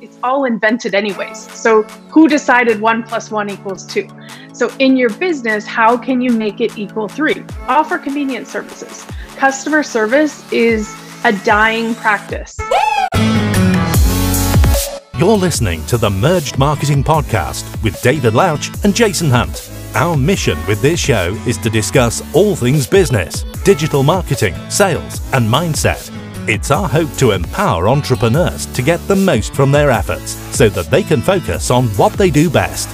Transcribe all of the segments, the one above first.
it's all invented anyways. So who decided one plus one equals two? So in your business, how can you make it equal three? Offer convenience services. Customer service is a dying practice. You're listening to the Merged Marketing Podcast with David Louch and Jason Hunt. Our mission with this show is to discuss all things business, digital marketing, sales, and mindset. It's our hope to empower entrepreneurs to get the most from their efforts so that they can focus on what they do best.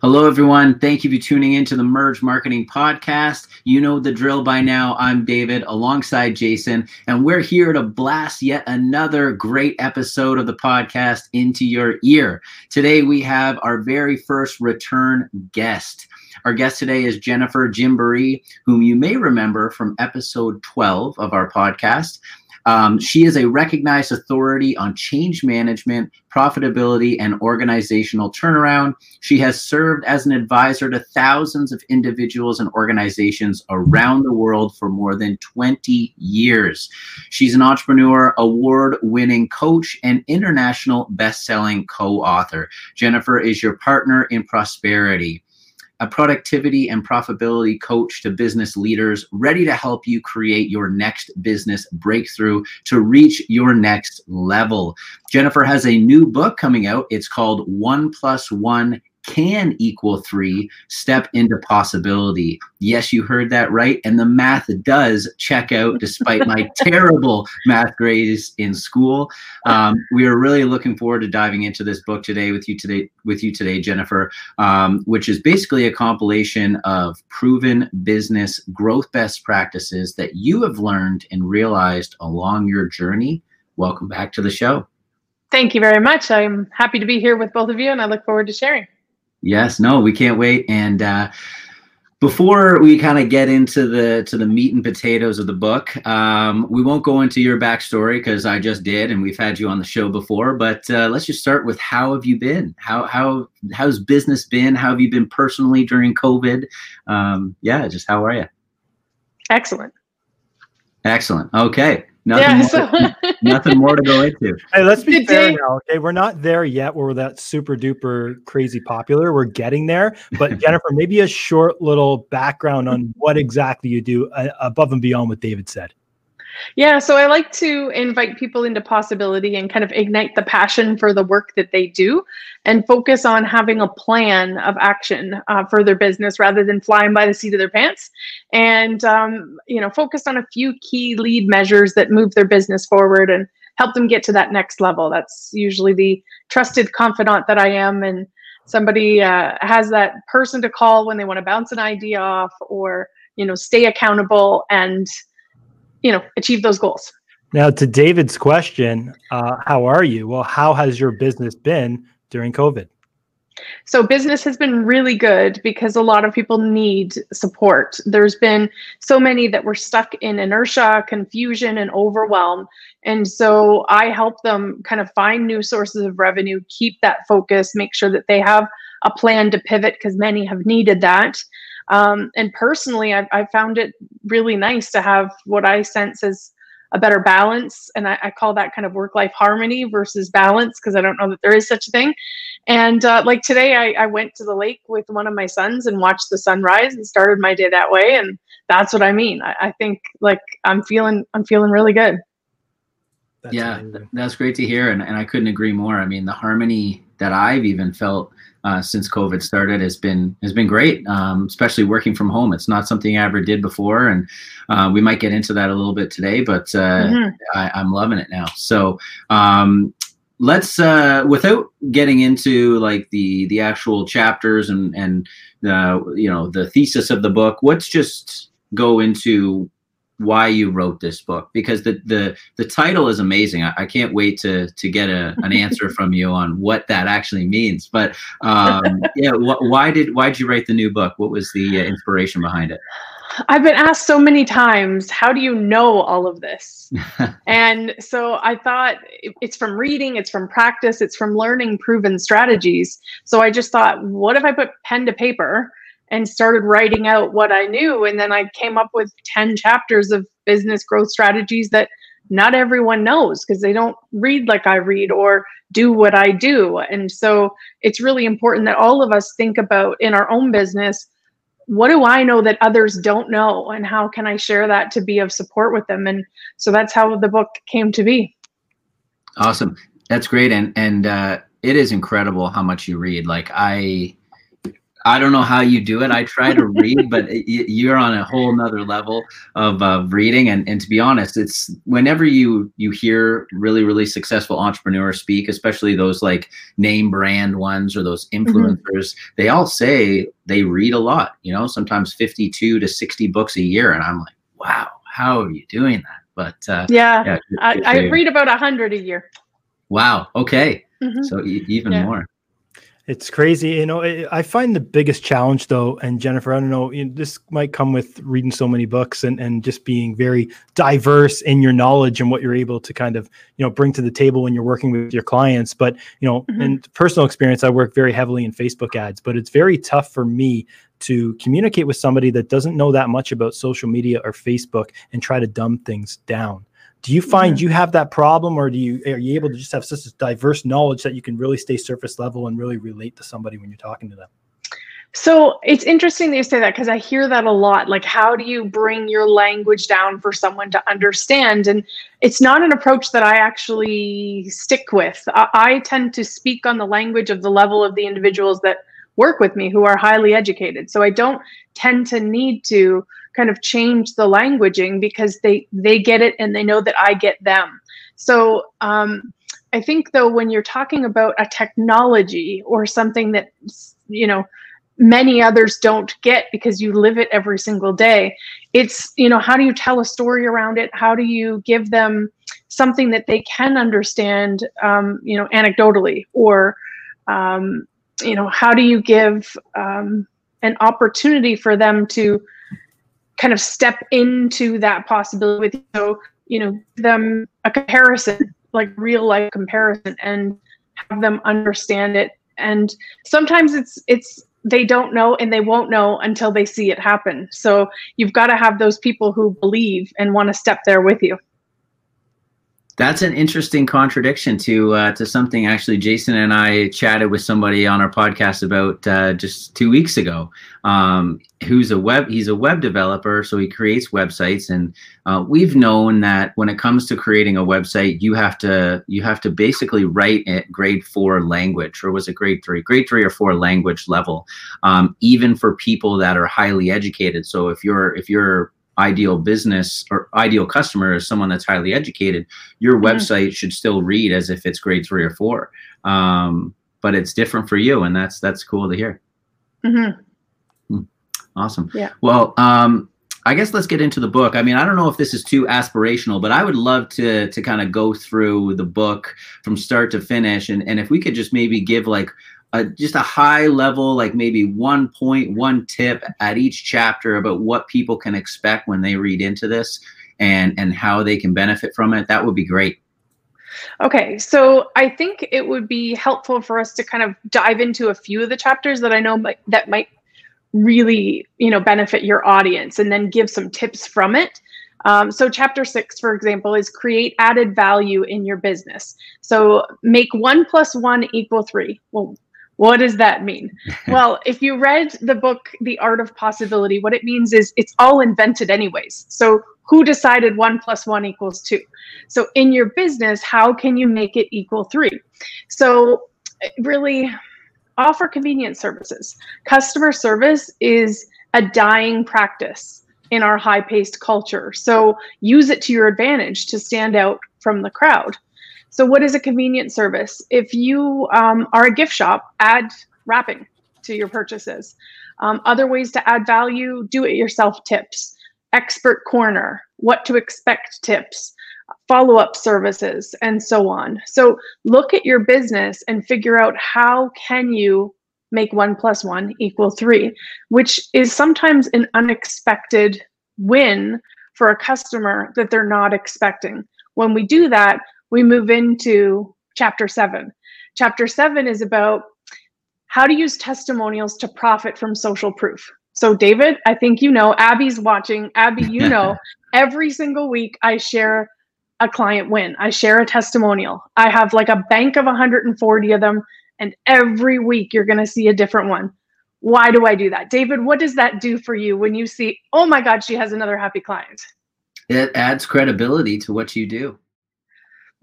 Hello, everyone. Thank you for tuning in to the Merge Marketing Podcast. You know the drill by now. I'm David alongside Jason, and we're here to blast yet another great episode of the podcast into your ear. Today, we have our very first return guest. Our guest today is Jennifer Jimbere, whom you may remember from episode 12 of our podcast. Um, she is a recognized authority on change management, profitability, and organizational turnaround. She has served as an advisor to thousands of individuals and organizations around the world for more than 20 years. She's an entrepreneur, award winning coach, and international best selling co author. Jennifer is your partner in prosperity a productivity and profitability coach to business leaders ready to help you create your next business breakthrough to reach your next level. Jennifer has a new book coming out. It's called One Plus One can equal three, step into possibility. Yes, you heard that right. And the math does check out despite my terrible math grades in school. Um, we are really looking forward to diving into this book today with you today, with you today, Jennifer, um, which is basically a compilation of proven business growth best practices that you have learned and realized along your journey. Welcome back to the show. Thank you very much. I'm happy to be here with both of you and I look forward to sharing. Yes, no, we can't wait. And uh, before we kind of get into the to the meat and potatoes of the book, um, we won't go into your backstory because I just did, and we've had you on the show before. But uh, let's just start with how have you been? How how how's business been? How have you been personally during COVID? Um, yeah, just how are you? Excellent. Excellent. Okay. Nothing, yeah, more, so to, nothing more to go into. Hey, let's be Did fair now. Okay, we're not there yet where we're that super duper crazy popular. We're getting there. But Jennifer, maybe a short little background on what exactly you do uh, above and beyond what David said. Yeah, so I like to invite people into possibility and kind of ignite the passion for the work that they do and focus on having a plan of action uh, for their business rather than flying by the seat of their pants. And, um, you know, focus on a few key lead measures that move their business forward and help them get to that next level. That's usually the trusted confidant that I am. And somebody uh, has that person to call when they want to bounce an idea off or, you know, stay accountable and, you know achieve those goals. Now to david's question uh, how are you? Well how has your business been during covid? So business has been really good because a lot of people need support. There's been so many that were stuck in inertia confusion and overwhelm. And so i help them kind of find new sources of revenue keep that focus make sure that they have a plan to pivot because many have needed that um, and personally, I've, i found it really nice to have what I sense as a better balance. And I, I call that kind of work life harmony versus balance because I don't know that there is such a thing. And uh, like today, I, I went to the lake with one of my sons and watched the sunrise and started my day that way. And that's what I mean. I, I think like I'm feeling, I'm feeling really good. That's yeah, amazing. that's great to hear. And, and I couldn't agree more. I mean, the harmony that I've even felt uh, since COVID started has been has been great, um, especially working from home. It's not something I ever did before, and uh, we might get into that a little bit today. But uh, mm-hmm. I, am loving it now. So um, let's, uh, without getting into like the the actual chapters and and the you know the thesis of the book, let's just go into why you wrote this book because the the the title is amazing. I, I can't wait to to get a, an answer from you on what that actually means. But um, yeah, wh- why did why did you write the new book? What was the uh, inspiration behind it? I've been asked so many times, how do you know all of this? and so I thought it's from reading, it's from practice, it's from learning proven strategies. So I just thought, what if I put pen to paper? And started writing out what I knew. And then I came up with 10 chapters of business growth strategies that not everyone knows because they don't read like I read or do what I do. And so it's really important that all of us think about in our own business what do I know that others don't know and how can I share that to be of support with them? And so that's how the book came to be. Awesome. That's great. And and uh it is incredible how much you read. Like I I don't know how you do it. I try to read, but you're on a whole nother level of uh, reading. And, and to be honest, it's whenever you you hear really really successful entrepreneurs speak, especially those like name brand ones or those mm-hmm. influencers, mm-hmm. they all say they read a lot. You know, sometimes 52 to 60 books a year, and I'm like, wow, how are you doing that? But uh, yeah, yeah I, I read about a hundred a year. Wow. Okay. Mm-hmm. So e- even yeah. more. It's crazy. You know, I find the biggest challenge though, and Jennifer, I don't know, you know, this might come with reading so many books and, and just being very diverse in your knowledge and what you're able to kind of, you know, bring to the table when you're working with your clients. But, you know, mm-hmm. in personal experience, I work very heavily in Facebook ads, but it's very tough for me to communicate with somebody that doesn't know that much about social media or Facebook and try to dumb things down. Do you find mm-hmm. you have that problem, or do you are you able to just have such a diverse knowledge that you can really stay surface level and really relate to somebody when you're talking to them? So it's interesting that you say that because I hear that a lot. Like, how do you bring your language down for someone to understand? And it's not an approach that I actually stick with. I, I tend to speak on the language of the level of the individuals that work with me who are highly educated. So I don't tend to need to kind of change the languaging because they they get it and they know that I get them. So um, I think though when you're talking about a technology or something that you know many others don't get because you live it every single day it's you know how do you tell a story around it how do you give them something that they can understand um, you know anecdotally or um, you know how do you give um, an opportunity for them to kind of step into that possibility. So, you know, them a comparison, like real life comparison and have them understand it. And sometimes it's it's they don't know and they won't know until they see it happen. So you've got to have those people who believe and want to step there with you. That's an interesting contradiction to uh, to something actually Jason and I chatted with somebody on our podcast about uh, just two weeks ago. Um, who's a web he's a web developer, so he creates websites, and uh, we've known that when it comes to creating a website, you have to you have to basically write at grade four language, or was it grade three, grade three or four language level, um, even for people that are highly educated. So if you're if you're ideal business or ideal customer is someone that's highly educated, your mm-hmm. website should still read as if it's grade three or four. Um, but it's different for you, and that's that's cool to hear. Mm-hmm. Awesome. Yeah. Well, um, I guess let's get into the book. I mean, I don't know if this is too aspirational, but I would love to to kind of go through the book from start to finish, and and if we could just maybe give like a, just a high level, like maybe one point, one tip at each chapter about what people can expect when they read into this and and how they can benefit from it, that would be great. Okay, so I think it would be helpful for us to kind of dive into a few of the chapters that I know might, that might really, you know, benefit your audience, and then give some tips from it. Um, so, chapter six, for example, is create added value in your business. So, make one plus one equal three. Well, what does that mean? well, if you read the book, The Art of Possibility, what it means is it's all invented anyways. So, who decided one plus one equals two? So, in your business, how can you make it equal three? So, really offer convenience services. Customer service is a dying practice in our high paced culture. So, use it to your advantage to stand out from the crowd. So, what is a convenient service? If you um, are a gift shop, add wrapping to your purchases. Um, other ways to add value do it yourself tips, expert corner, what to expect tips, follow up services, and so on. So, look at your business and figure out how can you make one plus one equal three, which is sometimes an unexpected win for a customer that they're not expecting. When we do that, we move into chapter seven. Chapter seven is about how to use testimonials to profit from social proof. So, David, I think you know, Abby's watching. Abby, you know, every single week I share a client win. I share a testimonial. I have like a bank of 140 of them, and every week you're going to see a different one. Why do I do that? David, what does that do for you when you see, oh my God, she has another happy client? It adds credibility to what you do.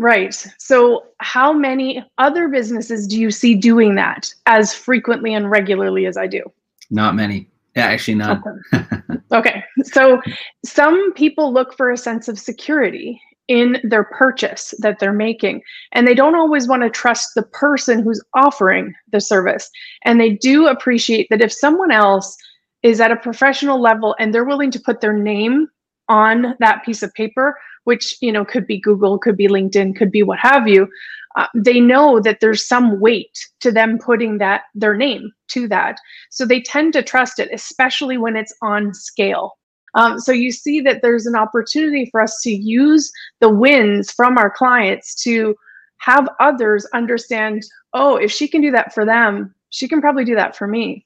Right. So, how many other businesses do you see doing that as frequently and regularly as I do? Not many. Yeah, actually, none. Okay. okay. So, some people look for a sense of security in their purchase that they're making. And they don't always want to trust the person who's offering the service. And they do appreciate that if someone else is at a professional level and they're willing to put their name on that piece of paper, which you know could be Google, could be LinkedIn, could be what have you, uh, they know that there's some weight to them putting that their name to that. So they tend to trust it, especially when it's on scale. Um, so you see that there's an opportunity for us to use the wins from our clients to have others understand, oh, if she can do that for them, she can probably do that for me.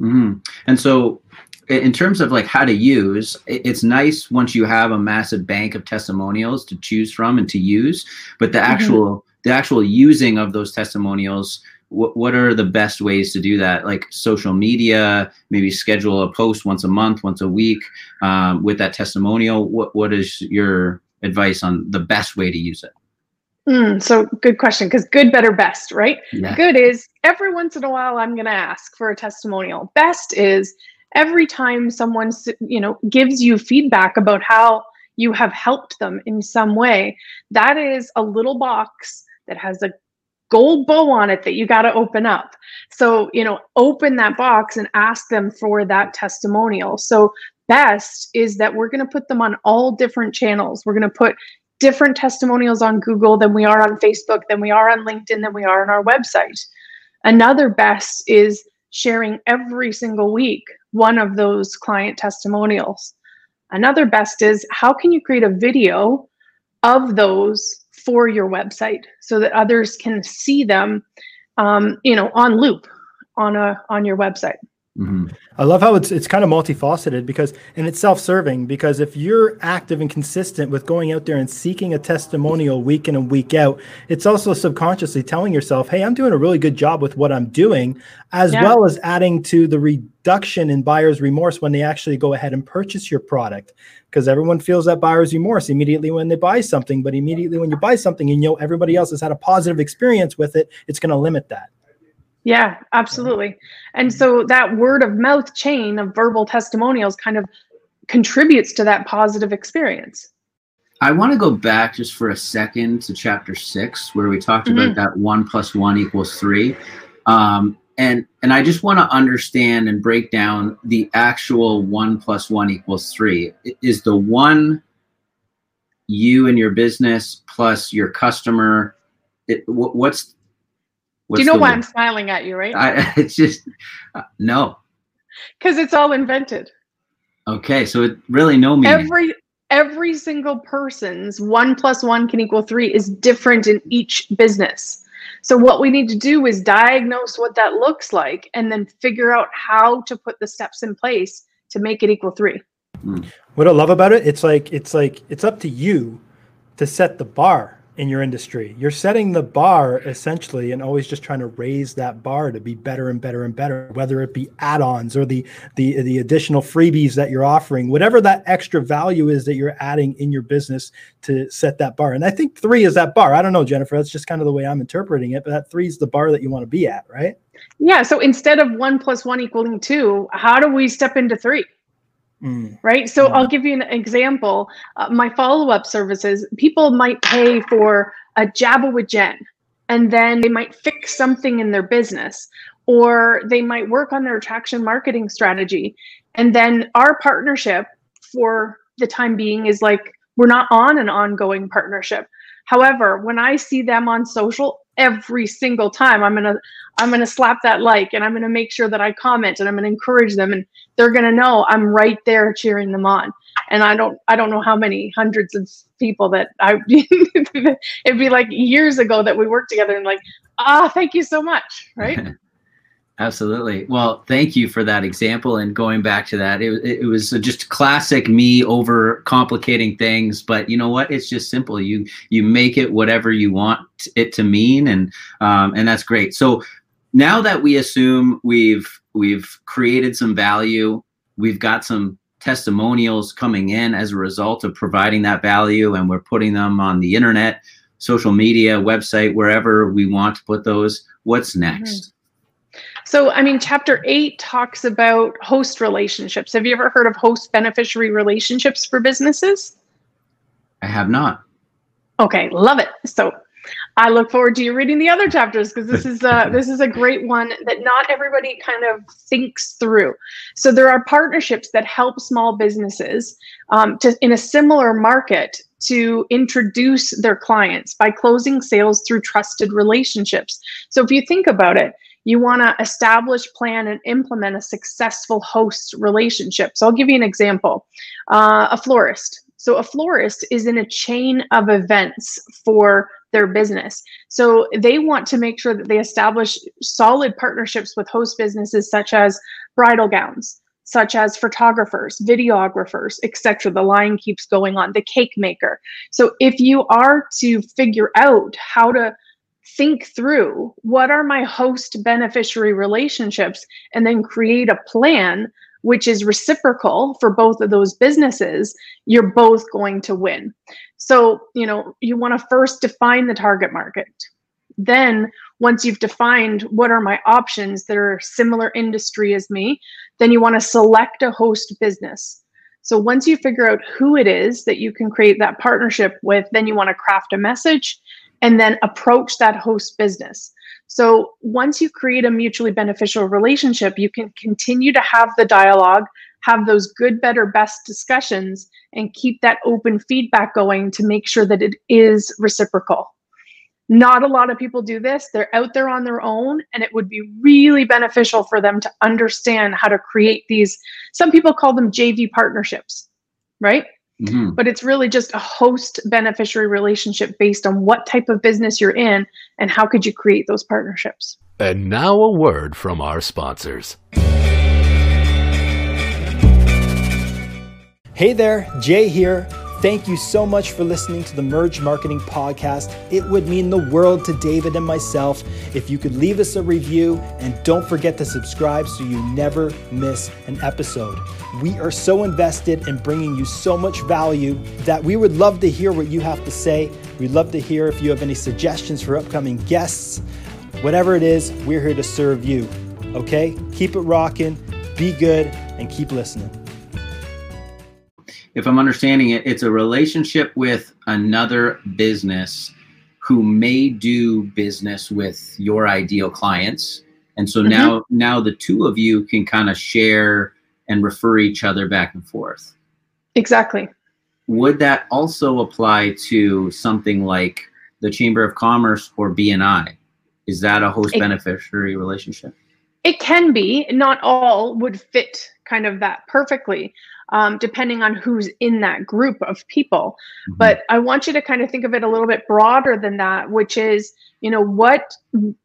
Mm-hmm. And so, in terms of like how to use, it's nice once you have a massive bank of testimonials to choose from and to use. But the mm-hmm. actual mm-hmm. the actual using of those testimonials what, what are the best ways to do that like social media maybe schedule a post once a month once a week um, with that testimonial what, what is your advice on the best way to use it mm, so good question because good better best right yeah. good is every once in a while i'm going to ask for a testimonial best is every time someone you know gives you feedback about how you have helped them in some way that is a little box that has a gold bow on it that you got to open up. So, you know, open that box and ask them for that testimonial. So, best is that we're going to put them on all different channels. We're going to put different testimonials on Google than we are on Facebook, than we are on LinkedIn, than we are on our website. Another best is sharing every single week one of those client testimonials. Another best is how can you create a video of those for your website so that others can see them um, you know on loop on a on your website mm-hmm. i love how it's it's kind of multifaceted because and it's self-serving because if you're active and consistent with going out there and seeking a testimonial week in and week out it's also subconsciously telling yourself hey i'm doing a really good job with what i'm doing as yeah. well as adding to the reduction in buyer's remorse when they actually go ahead and purchase your product because everyone feels that buyer's remorse immediately when they buy something. But immediately when you buy something and you know everybody else has had a positive experience with it, it's going to limit that. Yeah, absolutely. And so that word of mouth chain of verbal testimonials kind of contributes to that positive experience. I want to go back just for a second to chapter six, where we talked mm-hmm. about that one plus one equals three. Um, and and i just want to understand and break down the actual one plus one equals three is the one you and your business plus your customer it, what's, what's do you know why i'm smiling at you right? I, it's just uh, no. Because it's all invented. Okay so it really no meaning. Every every single person's one plus one can equal three is different in each business. So what we need to do is diagnose what that looks like and then figure out how to put the steps in place to make it equal 3. What I love about it, it's like it's like it's up to you to set the bar in your industry. You're setting the bar essentially and always just trying to raise that bar to be better and better and better, whether it be add-ons or the the the additional freebies that you're offering, whatever that extra value is that you're adding in your business to set that bar. And I think 3 is that bar. I don't know Jennifer, that's just kind of the way I'm interpreting it, but that 3 is the bar that you want to be at, right? Yeah, so instead of 1 plus 1 equaling 2, how do we step into 3? Mm. Right. So. I'll give you an example. Uh, my follow up services, people might pay for a Jabba with Jen, and then they might fix something in their business, or they might work on their attraction marketing strategy. And then our partnership for the time being is like, we're not on an ongoing partnership. However, when I see them on social, every single time. I'm gonna i'm gonna slap that like and i'm gonna make sure that i comment and i'm gonna encourage them and they're gonna know i'm right there cheering them on. And i don't i don't know how many hundreds of people that i it'd be like years ago that we worked together and like ah thank you so much right Absolutely. Well, thank you for that example and going back to that. It, it, was just classic me over complicating things, but you know what? It's just simple. You you make it whatever you want it to mean, and um, and that's great. So now that we assume we've we've created some value, we've got some testimonials coming in as a result of providing that value, and we're putting them on the internet, social media, website, wherever we want to put those. What's next? Mm-hmm. So, I mean, chapter eight talks about host relationships. Have you ever heard of host beneficiary relationships for businesses? I have not. Okay, love it. So, I look forward to you reading the other chapters because this is a, this is a great one that not everybody kind of thinks through. So there are partnerships that help small businesses um, to in a similar market to introduce their clients by closing sales through trusted relationships. So if you think about it, you want to establish, plan, and implement a successful host relationship. So I'll give you an example. Uh, a florist. So a florist is in a chain of events for their business. So they want to make sure that they establish solid partnerships with host businesses such as bridal gowns, such as photographers, videographers, etc. The line keeps going on, the cake maker. So if you are to figure out how to think through what are my host beneficiary relationships and then create a plan which is reciprocal for both of those businesses you're both going to win. So you know you want to first define the target market. Then once you've defined what are my options that are similar industry as me then you want to select a host business. So once you figure out who it is that you can create that partnership with then you want to craft a message and then approach that host business. So once you create a mutually beneficial relationship, you can continue to have the dialogue, have those good, better, best discussions, and keep that open feedback going to make sure that it is reciprocal. Not a lot of people do this. They're out there on their own, and it would be really beneficial for them to understand how to create these. Some people call them JV partnerships, right? Mm-hmm. But it's really just a host beneficiary relationship based on what type of business you're in and how could you create those partnerships. And now a word from our sponsors. Hey there, Jay here. Thank you so much for listening to the Merge Marketing Podcast. It would mean the world to David and myself if you could leave us a review and don't forget to subscribe so you never miss an episode. We are so invested in bringing you so much value that we would love to hear what you have to say. We'd love to hear if you have any suggestions for upcoming guests. Whatever it is, we're here to serve you. Okay? Keep it rocking, be good, and keep listening if I'm understanding it, it's a relationship with another business who may do business with your ideal clients. And so mm-hmm. now now the two of you can kind of share and refer each other back and forth. Exactly. Would that also apply to something like the Chamber of Commerce or BNI? Is that a host beneficiary relationship? It can be. Not all would fit kind of that perfectly um, depending on who's in that group of people. Mm-hmm. But I want you to kind of think of it a little bit broader than that, which is, you know, what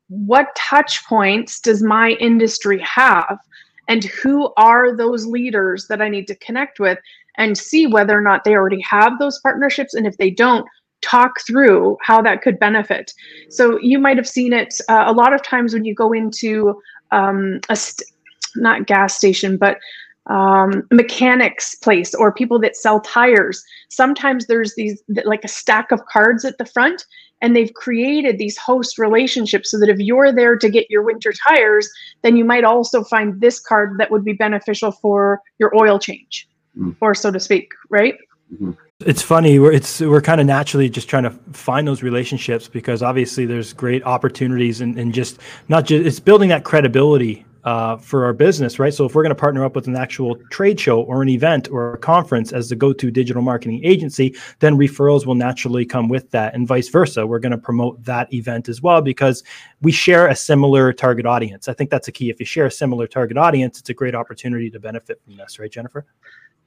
what touch points does my industry have, and who are those leaders that I need to connect with, and see whether or not they already have those partnerships, and if they don't, talk through how that could benefit. So you might have seen it uh, a lot of times when you go into um, a st- not gas station, but um, mechanics place or people that sell tires. Sometimes there's these like a stack of cards at the front, and they've created these host relationships so that if you're there to get your winter tires, then you might also find this card that would be beneficial for your oil change, mm. or so to speak, right? Mm-hmm. It's funny. We're it's we're kind of naturally just trying to find those relationships because obviously there's great opportunities and, and just not just it's building that credibility uh, for our business, right? So if we're going to partner up with an actual trade show or an event or a conference as the go-to digital marketing agency, then referrals will naturally come with that, and vice versa. We're going to promote that event as well because we share a similar target audience. I think that's a key. If you share a similar target audience, it's a great opportunity to benefit from this, right, Jennifer?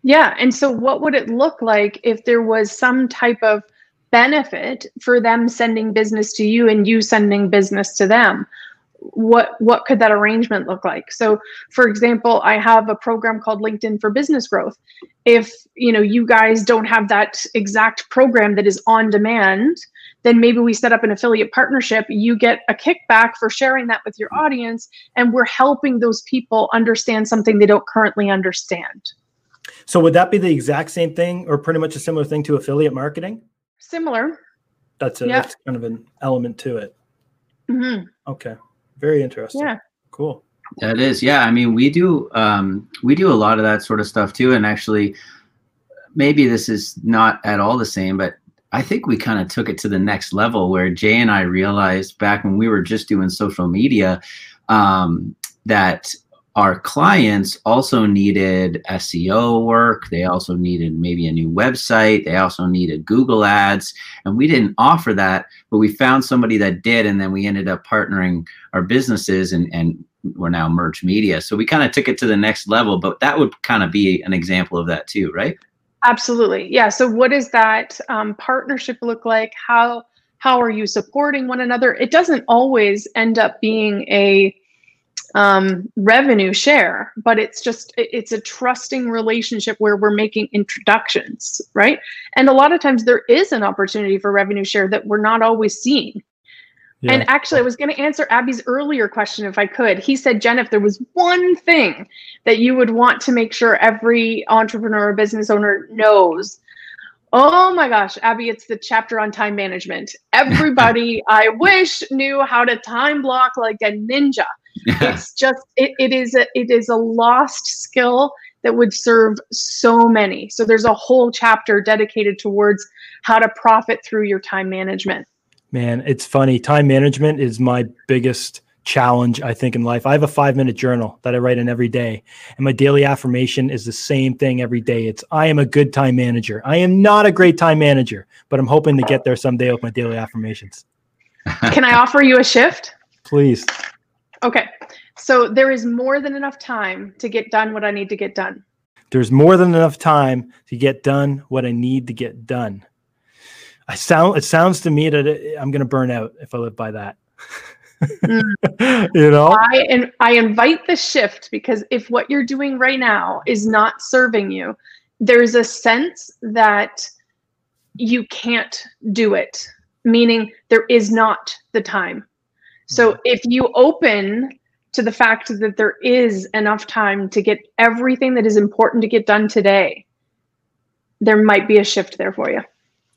Yeah. And so, what would it look like if there was some type of benefit for them sending business to you and you sending business to them? What what could that arrangement look like? So for example i have a program called linkedin for business growth. If you know you guys don't have that exact program that is on demand then maybe we set up an affiliate partnership. You get a kickback for sharing that with your audience and we're helping those people understand something they don't currently understand. So would that be the exact same thing or pretty much a similar thing to affiliate marketing? Similar. That's a that's kind of an element to it. Mm-hmm. okay very interesting. Yeah. Cool. That is, yeah. I mean, we do um, we do a lot of that sort of stuff too. And actually, maybe this is not at all the same, but I think we kind of took it to the next level where Jay and I realized back when we were just doing social media um, that our clients also needed SEO work. They also needed maybe a new website. They also needed Google ads. And we didn't offer that, but we found somebody that did. And then we ended up partnering our businesses and, and we're now merge media. So we kind of took it to the next level, but that would kind of be an example of that too, right? Absolutely. Yeah. So what does that um, partnership look like? How, how are you supporting one another? It doesn't always end up being a, um, revenue share, but it's just it's a trusting relationship where we're making introductions, right? And a lot of times there is an opportunity for revenue share that we're not always seeing. Yeah. And actually, I was going to answer Abby's earlier question if I could. He said, Jen, if there was one thing that you would want to make sure every entrepreneur or business owner knows, oh my gosh, Abby, it's the chapter on time management. Everybody, I wish, knew how to time block like a ninja it's just it, it is a it is a lost skill that would serve so many. So there's a whole chapter dedicated towards how to profit through your time management. Man it's funny. Time management is my biggest challenge i think in life. I have a five minute journal that i write in every day and my daily affirmation is the same thing every day. It's i am a good time manager. I am not a great time manager but i'm hoping to get there someday with my daily affirmations. Can i offer you a shift? Please Okay. So there is more than enough time to get done what I need to get done. There's more than enough time to get done what I need to get done. I sound it sounds to me that I'm going to burn out if I live by that. mm. you know, I and I invite the shift because if what you're doing right now is not serving you, there's a sense that you can't do it, meaning there is not the time. So mm-hmm. if you open to the fact that there is enough time to get everything that is important to get done today, there might be a shift there for you.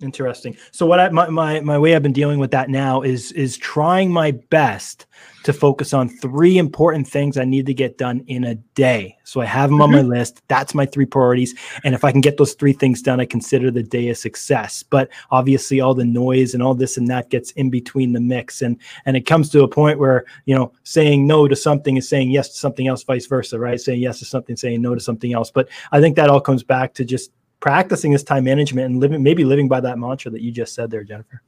Interesting. So what I my, my my way I've been dealing with that now is is trying my best to focus on three important things I need to get done in a day. So I have them mm-hmm. on my mm-hmm. list. That's my three priorities. And if I can get those three things done, I consider the day a success. But obviously all the noise and all this and that gets in between the mix. And and it comes to a point where, you know, saying no to something is saying yes to something else, vice versa, right? Saying yes to something, saying no to something else. But I think that all comes back to just practicing this time management and living maybe living by that mantra that you just said there jennifer.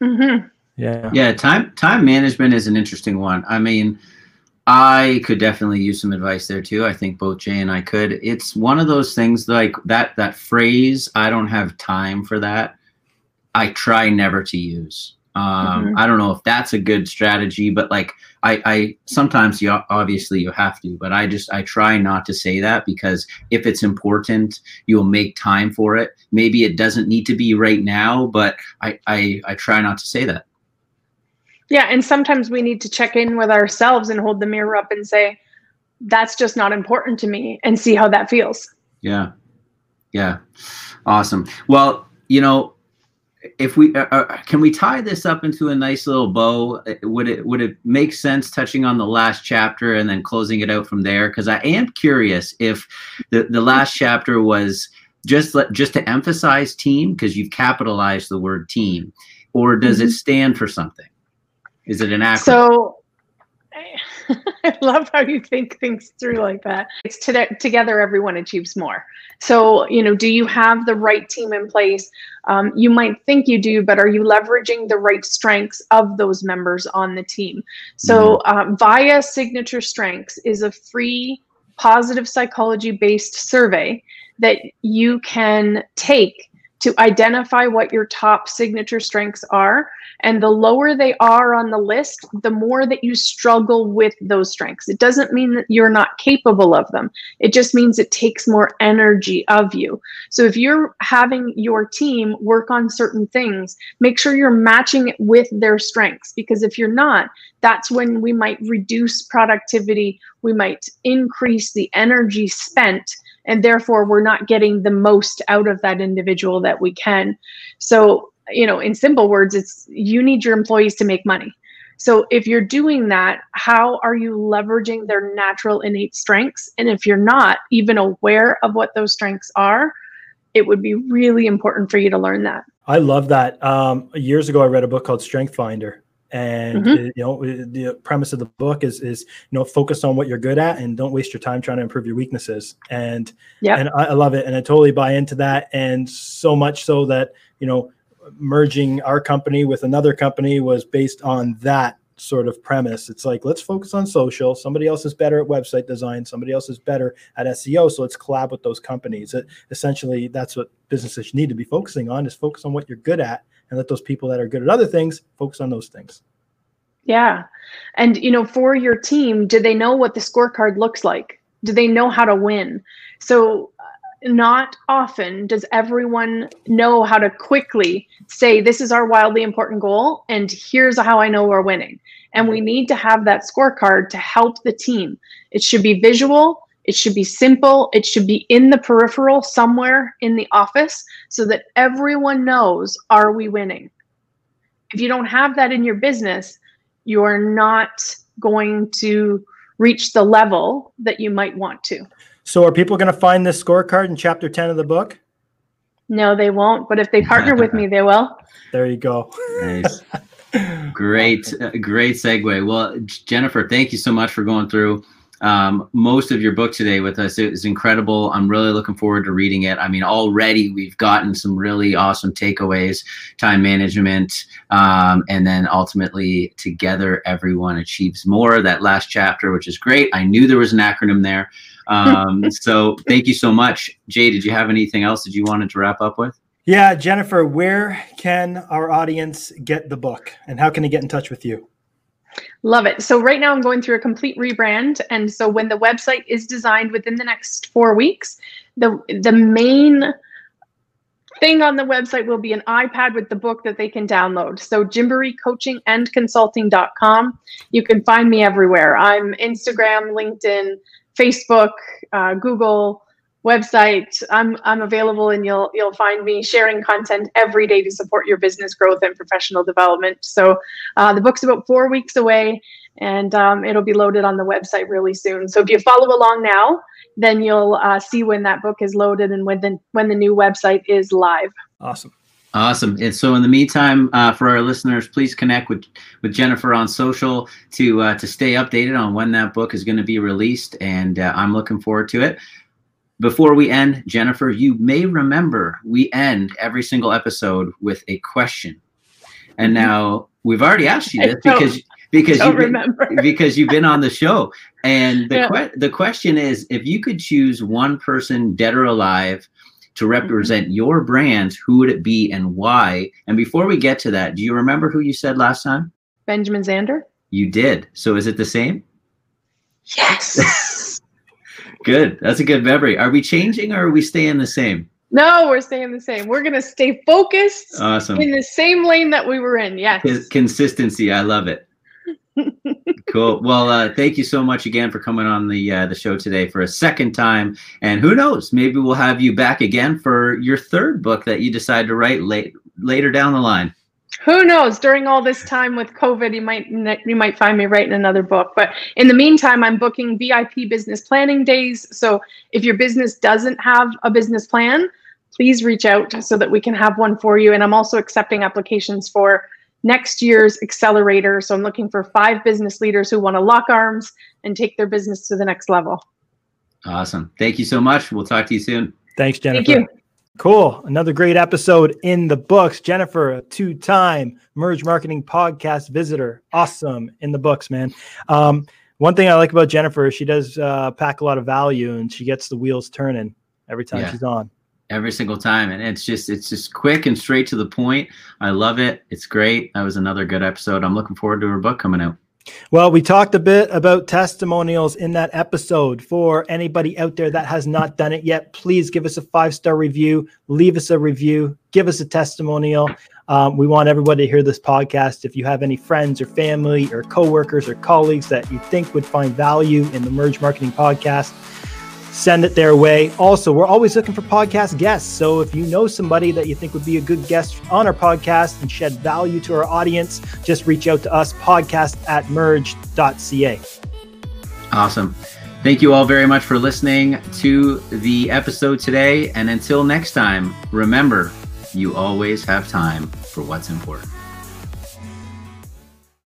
Mm-hmm. yeah. Yeah time time management is an interesting one. I mean i could definitely use some advice there too. I think both jay and i could. It's one of those things like that that phrase i don't have time for that i try never to use um, mm-hmm. I don't know if that's a good strategy, but like I, I sometimes you obviously you have to, but I just I try not to say that because if it's important, you'll make time for it. Maybe it doesn't need to be right now, but I I, I try not to say that. Yeah, and sometimes we need to check in with ourselves and hold the mirror up and say, "That's just not important to me," and see how that feels. Yeah, yeah, awesome. Well, you know, if we uh, uh, can we tie this up into a nice little bow? Uh, would it would it make sense touching on the last chapter and then closing it out from there? Because i am curious if the the last chapter was just let, just to emphasize team because you've capitalized the word team or does mm-hmm. it stand for something? Is it an acronym? so I love how you think things through like that. It's to- together, everyone achieves more. So, you know, do you have the right team in place? Um, you might think you do, but are you leveraging the right strengths of those members on the team? So, um, VIA Signature Strengths is a free positive psychology based survey that you can take to identify what your top signature strengths are. And the lower they are on the list, the more that you struggle with those strengths. It doesn't mean that you're not capable of them, it just means it takes more energy of you. So if you're having your team work on certain things, make sure you're matching it with their strengths. Because if you're not, that's when we might reduce productivity, we might increase the energy spent and therefore we're not getting the most out of that individual that we can. So you know in simple words it's you need your employees to make money. So if you're doing that how are you leveraging their natural innate strengths? And if you're not even aware of what those strengths are it would be really important for you to learn that. I love that. Um, years ago i read a book called strength finder and mm-hmm. you know the premise of the book is is you know focus on what you're good at and don't waste your time trying to improve your weaknesses. And yeah and I, I, love it. And i totally buy into that. And so much so that you know merging our company with another company was based on that sort of premise. It's like let's focus on social. Somebody else is better at website design. Somebody else is better at seo so let's collab with those companies. It, essentially that's what businesses need to be focusing on is focus on what you're good at and let those people that are good at other things focus on those things. Yeah. And you know, for your team, do they know what the scorecard looks like? Do they know how to win? So uh, not often does everyone know how to quickly say this is our wildly important goal and here's how I know we're winning. And we need to have that scorecard to help the team. It should be visual, it should be simple. It should be in the peripheral somewhere in the office so that everyone knows are we winning? If you don't have that in your business, you are not going to reach the level that you might want to. So, are people going to find this scorecard in chapter 10 of the book? No, they won't. But if they partner with me, they will. There you go. Nice. Great, uh, great segue. Well, Jennifer, thank you so much for going through um, most of your book today with us. It was incredible. I'm really looking forward to reading it. I mean, already we've gotten some really awesome takeaways, time management, um, and then ultimately together everyone achieves more. That last chapter, which is great. I knew there was an acronym there. Um, so thank you so much. Jay, did you have anything else that you wanted to wrap up with? Yeah, Jennifer, where can our audience get the book and how can they get in touch with you? Love it. So right now I'm going through a complete rebrand. And so when the website is designed within the next four weeks, the the main thing on the website will be an iPad with the book that they can download. So Consulting.com. You can find me everywhere. I'm Instagram, LinkedIn, Facebook, uh, Google, website. I'm I'm available and you'll you'll find me sharing content every day to support your business growth and professional development. So uh, the book's about four weeks away and um, it'll be loaded on the website really soon. So if you follow along now, then you'll uh, see when that book is loaded and when the when the new website is live. Awesome. Awesome. And so, in the meantime, uh, for our listeners, please connect with with Jennifer on social to uh, to stay updated on when that book is going to be released. And uh, I'm looking forward to it. Before we end, Jennifer, you may remember we end every single episode with a question. And mm-hmm. now we've already asked you this because because you because you've been on the show. And the yeah. que- the question is if you could choose one person dead or alive to mm-hmm. represent mm-hmm. your brand, who would it be and why? And before we get to that, do you remember who you said last time? Benjamin Zander. You did. So is it the same? Yes. Good. That's a good memory. Are we changing or are we staying the same? No, we're staying the same. We're gonna stay focused. Awesome. In the same lane that we were in. Yes. Consistency. I love it. cool. Well, uh, thank you so much again for coming on the uh, the show today for a second time. And who knows, maybe we'll have you back again for your third book that you decide to write late later down the line who knows? During all this time with covid you might you might find me writing another book. But in the meantime i'm booking vip business planning days. So if your business doesn't have a business plan please reach out so that we can have one for you. And i'm also accepting applications for next year's accelerator. So i'm looking for five business leaders who want to lock arms and take their business to the next level. Awesome. Thank you so much. We'll talk to you soon. Thanks jennifer. thank you Cool. Another great episode in the books. Jennifer, a two time Merge Marketing Podcast visitor. Awesome. In the books, man. Um, one thing I like about Jennifer is she does uh, pack a lot of value and she gets the wheels turning every time yeah. she's on. every single time and it's just it's just quick and straight to the point i love it it's great that was another good episode i'm looking forward to her book coming out well, we talked a bit about testimonials in that episode. For anybody out there that has not done it yet, please give us a five star review, leave us a review, give us a testimonial. Um, we want everybody to hear this podcast. If you have any friends or family or coworkers or colleagues that you think would find value in the Merge Marketing Podcast, send it their way. Also, we're always looking for podcast guests. So if you know somebody that you think would be a good guest on our podcast and shed value to our audience, just reach out to us, podcast at merge.ca. Awesome. Thank you all very much for listening to the episode today. And until next time, remember, you always have time for what's important.